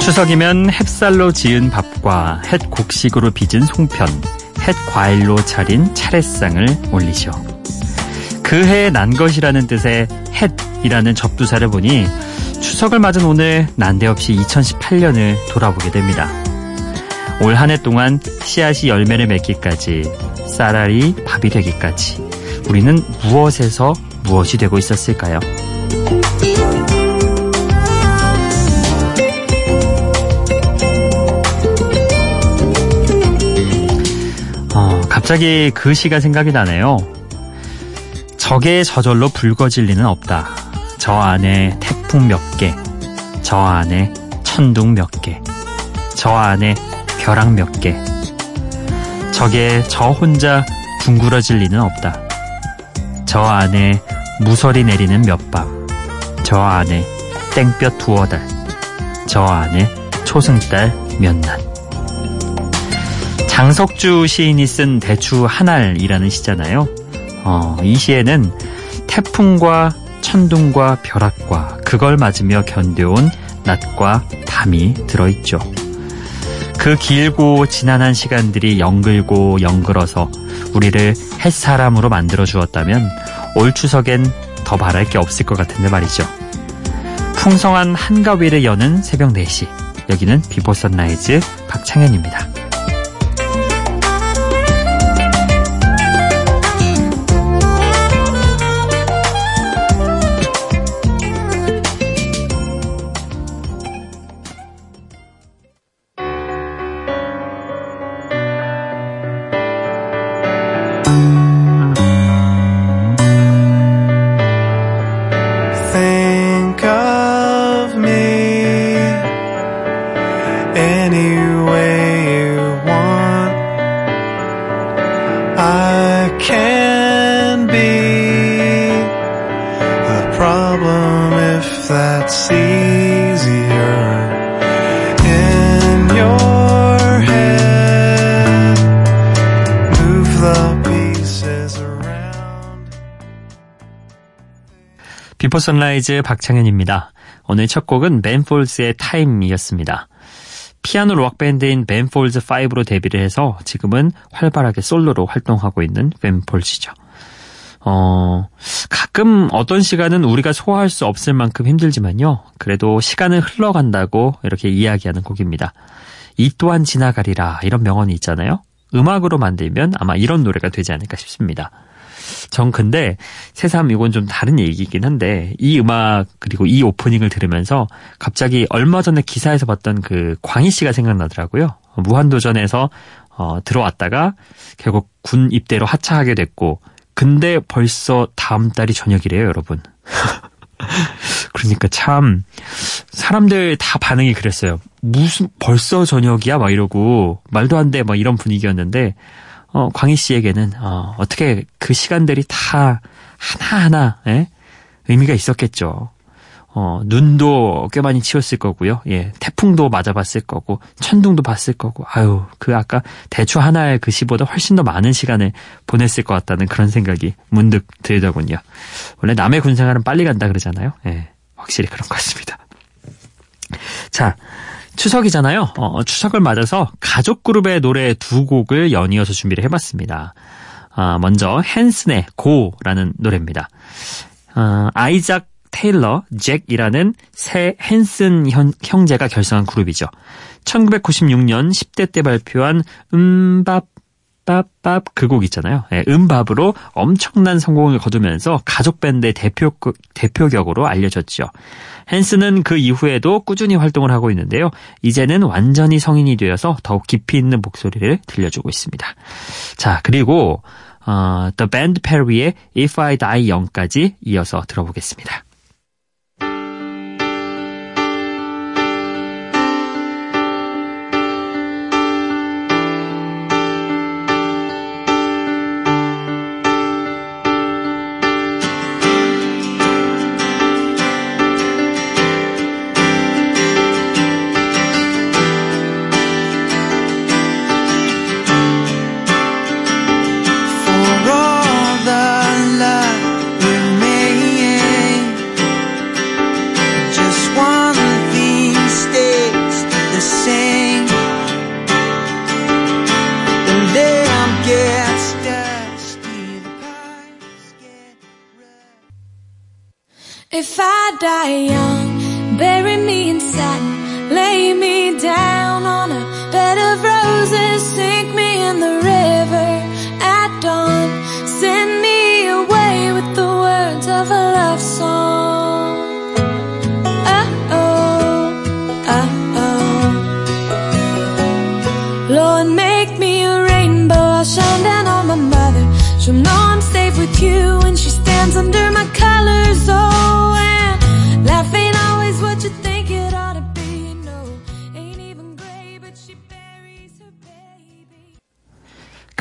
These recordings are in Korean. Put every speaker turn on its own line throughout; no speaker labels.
추석이면 햇살로 지은 밥과 햇 곡식으로 빚은 송편, 햇 과일로 차린 차례상을 올리죠. 그해 난 것이라는 뜻의 햇이라는 접두사를 보니 추석을 맞은 오늘 난데없이 2018년을 돌아보게 됩니다. 올 한 해 동안 씨앗이 열매를 맺기까지 쌀알이 밥이 되기까지 우리는 무엇에서 무엇이 되고 있었을까요? 갑자기 그 시가 생각이 나네요. 적의 저절로 붉어질 리는 없다. 저 안에 태풍 몇 개, 저 안에 천둥 몇 개, 저 안에 벼락 몇 개. 적에 저 혼자 둥그러질 리는 없다. 저 안에 무설이 내리는 몇 밤, 저 안에 땡볕 두어 달, 저 안에 초승달 몇 날. 장석주 시인이 쓴 대추 한 알이라는 시잖아요. 어, 이 시에는 태풍과 천둥과 벼락과 그걸 맞으며 견뎌온 낮과 밤이 들어있죠. 그 길고 지난한 시간들이 영글고 영글어서 우리를 햇사람으로 만들어 주었다면 올 추석엔 더 바랄 게 없을 것 같은데 말이죠. 풍성한 한가위를 여는 새벽 4시. 여기는 비보 선라이즈 박창현입니다. 비포 선라이즈 박창현입니다. 오늘 첫 곡은 벤 폴즈의 Time이었습니다. 피아노 록 밴드인 벤 폴즈 5로 데뷔를 해서 지금은 활발하게 솔로로 활동하고 있는 벤 폴즈죠. 어, 가끔 어떤 시간은 우리가 소화할 수 없을 만큼 힘들지만요. 그래도 시간은 흘러간다고 이렇게 이야기하는 곡입니다. 이 또한 지나가리라 이런 명언이 있잖아요. 음악으로 만들면 아마 이런 노래가 되지 않을까 싶습니다. 전 근데 새삼 이건 좀 다른 얘기이긴 한데 이 음악 그리고 이 오프닝을 들으면서 갑자기 얼마 전에 기사에서 봤던 그 광희 씨가 생각나더라고요. 무한도전에서 어, 들어왔다가 결국 군 입대로 하차하게 됐고 근데 벌써 다음 달이 저녁이래요, 여러분. 그러니까 참 사람들 다 반응이 그랬어요. 무슨 벌써 저녁이야 막 이러고 말도 안 돼 막 이런 분위기였는데 어, 광희 씨에게는 어, 어떻게 그 시간들이 다 하나하나 예? 의미가 있었겠죠. 어, 눈도 꽤 많이 치웠을 거고요. 예, 태풍도 맞아봤을 거고, 천둥도 봤을 거고, 아유, 그 아까 대추 하나의 그 시보다 훨씬 더 많은 시간을 보냈을 것 같다는 그런 생각이 문득 들더군요. 원래 남의 군 생활은 빨리 간다 그러잖아요. 예, 확실히 그런 것 같습니다. 자, 추석이잖아요. 어, 추석을 맞아서 가족 그룹의 노래 두 곡을 연이어서 준비를 해봤습니다. 아, 먼저 헨슨의 고라는 노래입니다. 아, 아이작 테일러, 잭이라는 새 헨슨 형, 형제가 결성한 그룹이죠. 1996년 10대 때 발표한 음밥 밥밥 그곡 있잖아요. 예, 음밥으로 엄청난 성공을 거두면서 가족 밴드의 대표 대표격으로 알려졌죠. 헨스는 그 이후에도 꾸준히 활동을 하고 있는데요. 이제는 완전히 성인이 되어서 더욱 깊이 있는 목소리를 들려주고 있습니다. 자, 그리고 어, The Band Perry의 If I Die Young까지 이어서 들어보겠습니다.
If I die young, bury me in satin, lay me down on a bed of roses, sink me in the river at dawn, send me away with the words of a love song. Oh, oh, oh, oh. Lord, make me a rainbow, I'll shine down on my mother. She'll know I'm safe with you when she stands under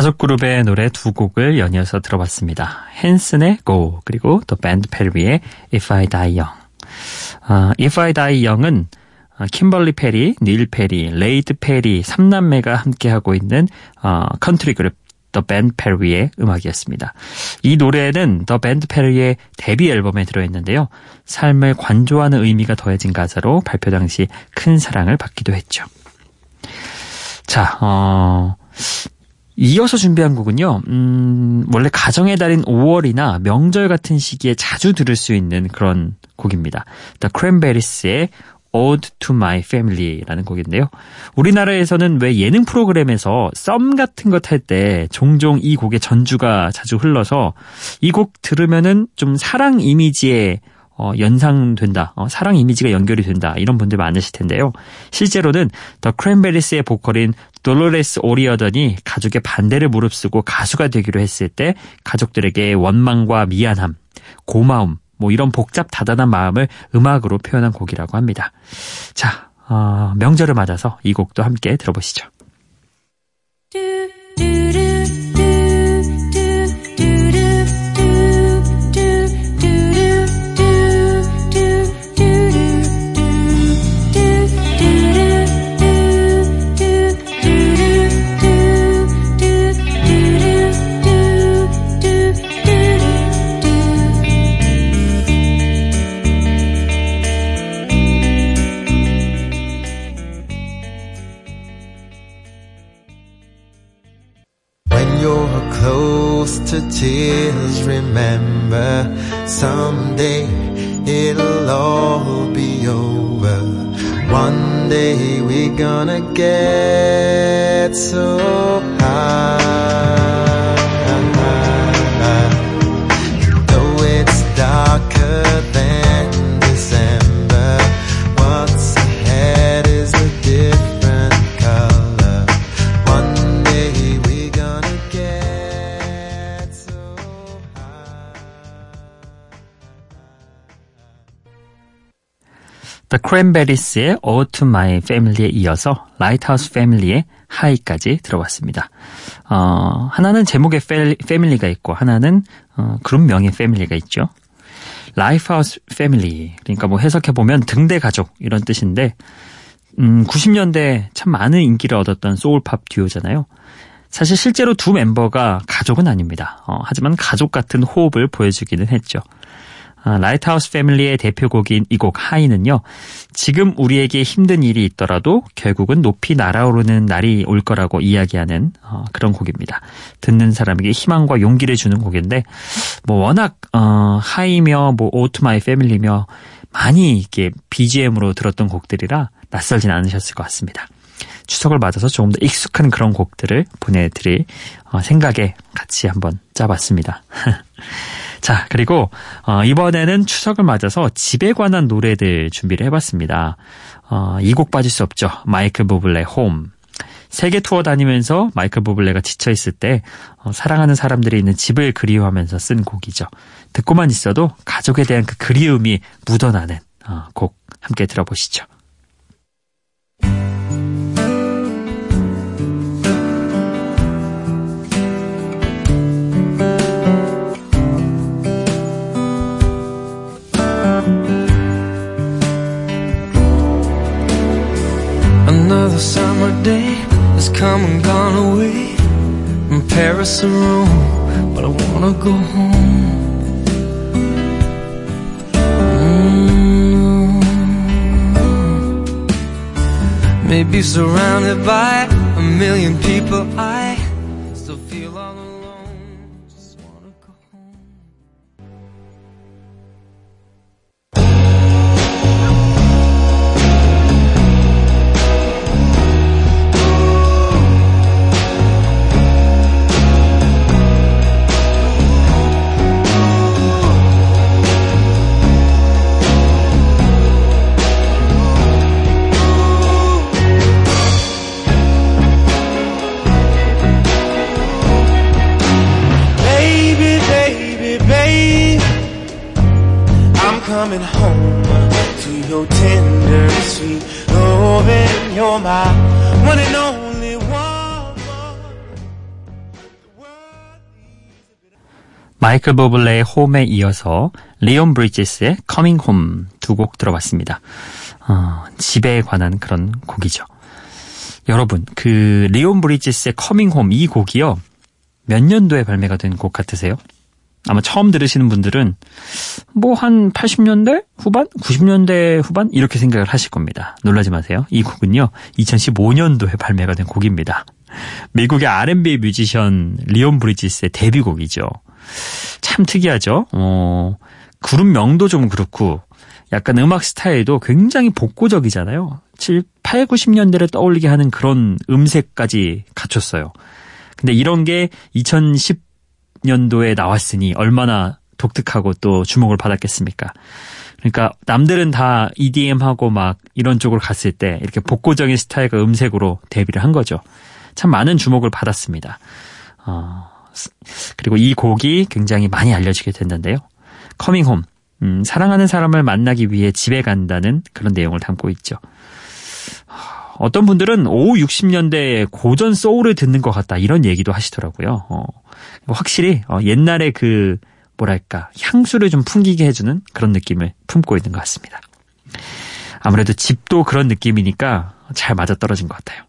가족 그룹의 노래 두 곡을 연이어서 들어봤습니다. 핸슨의 Go 그리고 또 밴드 페리의 If I Die Young. 아, If I Die Young은 아, 킴벌리 페리, 닐 페리, 레이드 페리 3남매가 함께하고 있는 어, 컨트리 그룹 더 밴드 페리의 음악이었습니다. 이 노래는 더 밴드 페리의 데뷔 앨범에 들어있는데요. 삶을 관조하는 의미가 더해진 가사로 발표 당시 큰 사랑을 받기도 했죠. 자, 어, 이어서 준비한 곡은요, 음, 원래 가정의 달인 5월이나 명절 같은 시기에 자주 들을 수 있는 그런 곡입니다. The Cranberries의 Ode to My Family라는 곡인데요. 우리나라에서는 왜 예능 프로그램에서 썸 같은 것 할 때 종종 이 곡의 전주가 자주 흘러서 이 곡 들으면은 좀 사랑 이미지에 어, 연상된다, 어, 사랑 이미지가 연결이 된다 이런 분들 많으실 텐데요. 실제로는 더 크랜베리스의 보컬인 돌로레스 오리어던이 가족의 반대를 무릅쓰고 가수가 되기로 했을 때 가족들에게 원망과 미안함, 고마움, 뭐 이런 복잡 다단한 마음을 음악으로 표현한 곡이라고 합니다. 자, 어, 명절을 맞아서 이 곡도 함께 들어보시죠.
Gonna get
Cranberries의 Ode to My Family에 이어서 Lighthouse Family의 High까지 들어봤습니다. 어, 하나는 제목에 패밀리가 있고 하나는 어, 그룹명의 패밀리가 있죠. Lifehouse Family 그러니까 뭐 해석해 보면 등대 가족 이런 뜻인데 음, 90년대 참 많은 인기를 얻었던 소울팝 듀오잖아요. 사실 실제로 두 멤버가 가족은 아닙니다. 어, 하지만 가족 같은 호흡을 보여주기는 했죠. 아, 라이트하우스 패밀리의 대표곡인 이 곡 High는요. 지금 우리에게 힘든 일이 있더라도 결국은 높이 날아오르는 날이 올 거라고 이야기하는 어, 그런 곡입니다. 듣는 사람에게 희망과 용기를 주는 곡인데 뭐 워낙 어, High며 뭐 Ode to My Family며 많이 이렇게 BGM으로 들었던 곡들이라 낯설진 않으셨을 것 같습니다. 추석을 맞아서 조금 더 익숙한 그런 곡들을 보내드릴 어, 생각에 같이 한번 짜봤습니다. 자, 그리고 어, 이번에는 추석을 맞아서 집에 관한 노래들 준비를 해봤습니다. 어, 이 곡 빠질 수 없죠. 마이클 부블레 홈. 세계 투어 다니면서 마이클 부블레가 지쳐 있을 때 어, 사랑하는 사람들이 있는 집을 그리워하면서 쓴 곡이죠. 듣고만 있어도 가족에 대한 그 그리움이 묻어나는 어, 곡 함께 들어보시죠.
Paris or Rome, but I wanna go home. Mm. Maybe surrounded by a million people, I coming home to your tender sweet loving. You're my one and only.
마이클 버블레의 홈에 이어서 리온 브리지스의 Coming Home 두 곡 들어봤습니다. 어, 집에 관한 그런 곡이죠. 여러분, 그 리온 브리지스의 Coming Home 이 곡이요. 몇 년도에 발매가 된 곡 같으세요? 아마 처음 들으시는 분들은 뭐 한 80년대 후반? 90년대 후반? 이렇게 생각을 하실 겁니다. 놀라지 마세요. 이 곡은요. 2015년도에 발매가 된 곡입니다. 미국의 R&B 뮤지션 리온 브리지스의 데뷔곡이죠. 참 특이하죠. 어, 그룹 명도 좀 그렇고 약간 음악 스타일도 굉장히 복고적이잖아요. 7, 8, 90년대를 떠올리게 하는 그런 음색까지 갖췄어요. 근데 이런 게 2010 년도에 나왔으니 얼마나 독특하고 또 주목을 받았겠습니까? 그러니까 남들은 다 EDM하고 막 이런 쪽으로 갔을 때 이렇게 복고적인 스타일과 음색으로 데뷔를 한 거죠. 참 많은 주목을 받았습니다. 어, 그리고 이 곡이 굉장히 많이 알려지게 됐는데요. Coming Home. 음, 사랑하는 사람을 만나기 위해 집에 간다는 그런 내용을 담고 있죠. 어떤 분들은 5, 60년대 고전 소울을 듣는 것 같다 이런 얘기도 하시더라고요. 어, 확실히 어, 옛날에 그 뭐랄까 향수를 좀 풍기게 해주는 그런 느낌을 품고 있는 것 같습니다. 아무래도 집도 그런 느낌이니까 잘 맞아떨어진 것 같아요.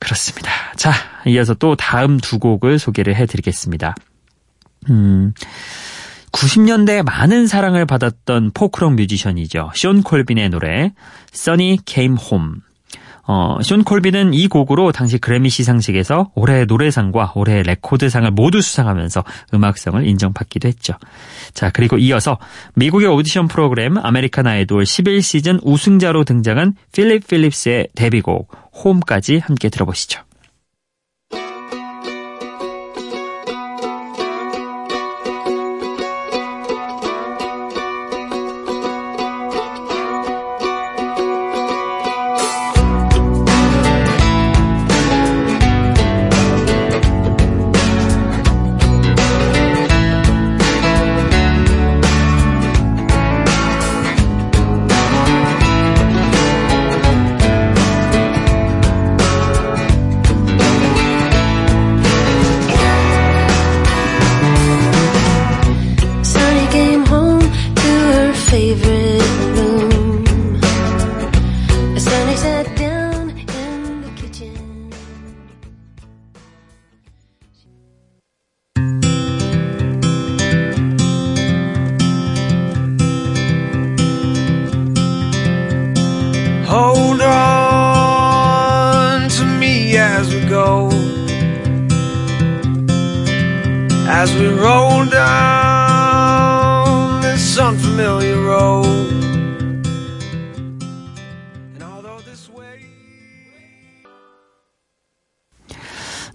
그렇습니다. 자, 이어서 또 다음 두 곡을 소개를 해드리겠습니다. 음, 90년대에 많은 사랑을 받았던 포크록 뮤지션이죠. 쇼 콜빈의 노래 Sunny Came Home. 어, 숀 콜빈은 이 곡으로 당시 그래미 시상식에서 올해 노래상과 올해 레코드상을 모두 수상하면서 음악성을 인정받기도 했죠. 자, 그리고 이어서 미국의 오디션 프로그램 아메리칸 아이돌 11시즌 우승자로 등장한 필립 필립스의 데뷔곡 Home까지 함께 들어보시죠.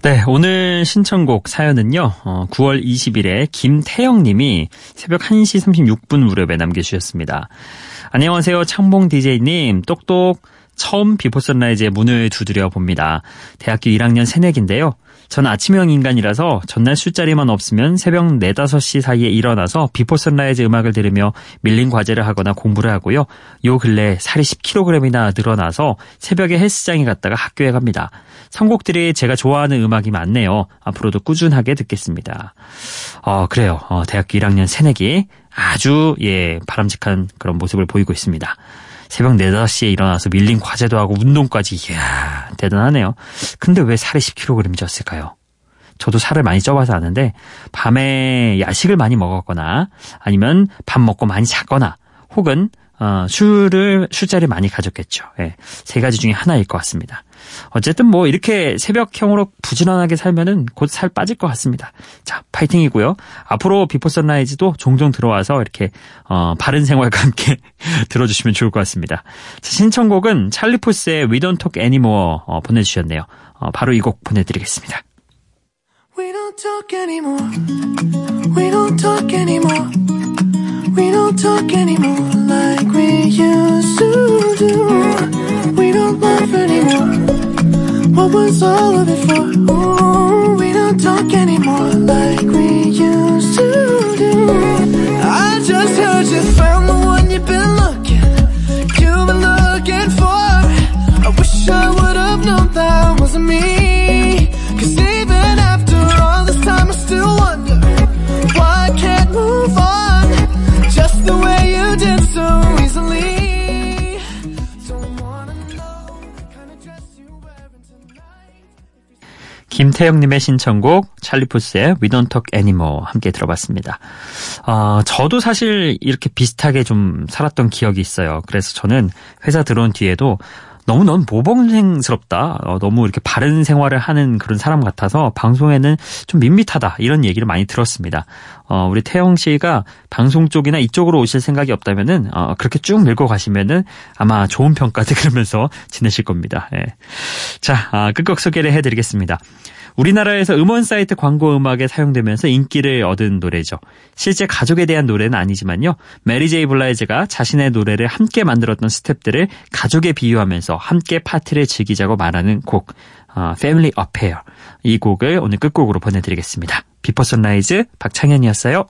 네, 오늘 신청곡 사연은요, 어, 9월 20일에 김태영 님이 새벽 1시 36분 무렵에 남겨주셨습니다. 안녕하세요, 창봉 DJ님. 똑똑 처음 Before Sunrise의 문을 두드려 봅니다. 대학교 1학년 새내기인데요. 저는 아침형 인간이라서 전날 술자리만 없으면 새벽 4, 5시 사이에 일어나서 Before Sunrise 음악을 들으며 밀린 과제를 하거나 공부를 하고요. 요 근래 살이 10kg이나 늘어나서 새벽에 헬스장에 갔다가 학교에 갑니다. 선곡들이 제가 좋아하는 음악이 많네요. 앞으로도 꾸준하게 듣겠습니다. 어, 그래요. 어, 대학교 1학년 새내기 아주 예 바람직한 그런 모습을 보이고 있습니다. 새벽 4, 5시에 일어나서 밀린 과제도 하고 운동까지 이야 대단하네요. 근데 왜 살이 10kg 쪘을까요? 저도 살을 많이 쪄봐서 아는데 밤에 야식을 많이 먹었거나 아니면 밥 먹고 많이 잤거나 혹은 어, 술을 술자리 많이 가졌겠죠. 예, 세 가지 중에 하나일 것 같습니다. 어쨌든 뭐 이렇게 새벽형으로 부지런하게 살면은 곧 살 빠질 것 같습니다. 자, 파이팅이고요. 앞으로 Before Sunrise도 종종 들어와서 이렇게 어, 바른 생활과 함께 들어주시면 좋을 것 같습니다. 자, 신청곡은 찰리포스의 We Don't Talk Anymore 어, 보내주셨네요. 어, 바로 이 곡 보내드리겠습니다.
We don't talk anymore. We don't talk anymore. We don't talk anymore like we used to do. We don't laugh anymore. What was all of it for? Ooh, we don't talk anymore like we used to do I just heard you found the one you've been looking
이태영님의 신청곡 찰리푸스의 We Don't Talk Anymore 함께 들어봤습니다. 어, 저도 사실 이렇게 비슷하게 좀 살았던 기억이 있어요. 그래서 저는 회사 들어온 뒤에도 너무 넌 모범생스럽다. 어, 너무 이렇게 바른 생활을 하는 그런 사람 같아서 방송에는 좀 밋밋하다. 이런 얘기를 많이 들었습니다. 어, 우리 태영 씨가 방송 쪽이나 이쪽으로 오실 생각이 없다면은, 어, 그렇게 쭉 밀고 가시면은 아마 좋은 평가 들으면서 지내실 겁니다. 예. 자, 아, 끝곡 소개를 해드리겠습니다. 우리나라에서 음원 사이트 광고 음악에 사용되면서 인기를 얻은 노래죠. 실제 가족에 대한 노래는 아니지만요. Mary J. Blige가 자신의 노래를 함께 만들었던 스탭들을 가족에 비유하면서 함께 파티를 즐기자고 말하는 곡 어, Family Affair 이 곡을 오늘 끝곡으로 보내드리겠습니다. Before Sunrise 박창현이었어요.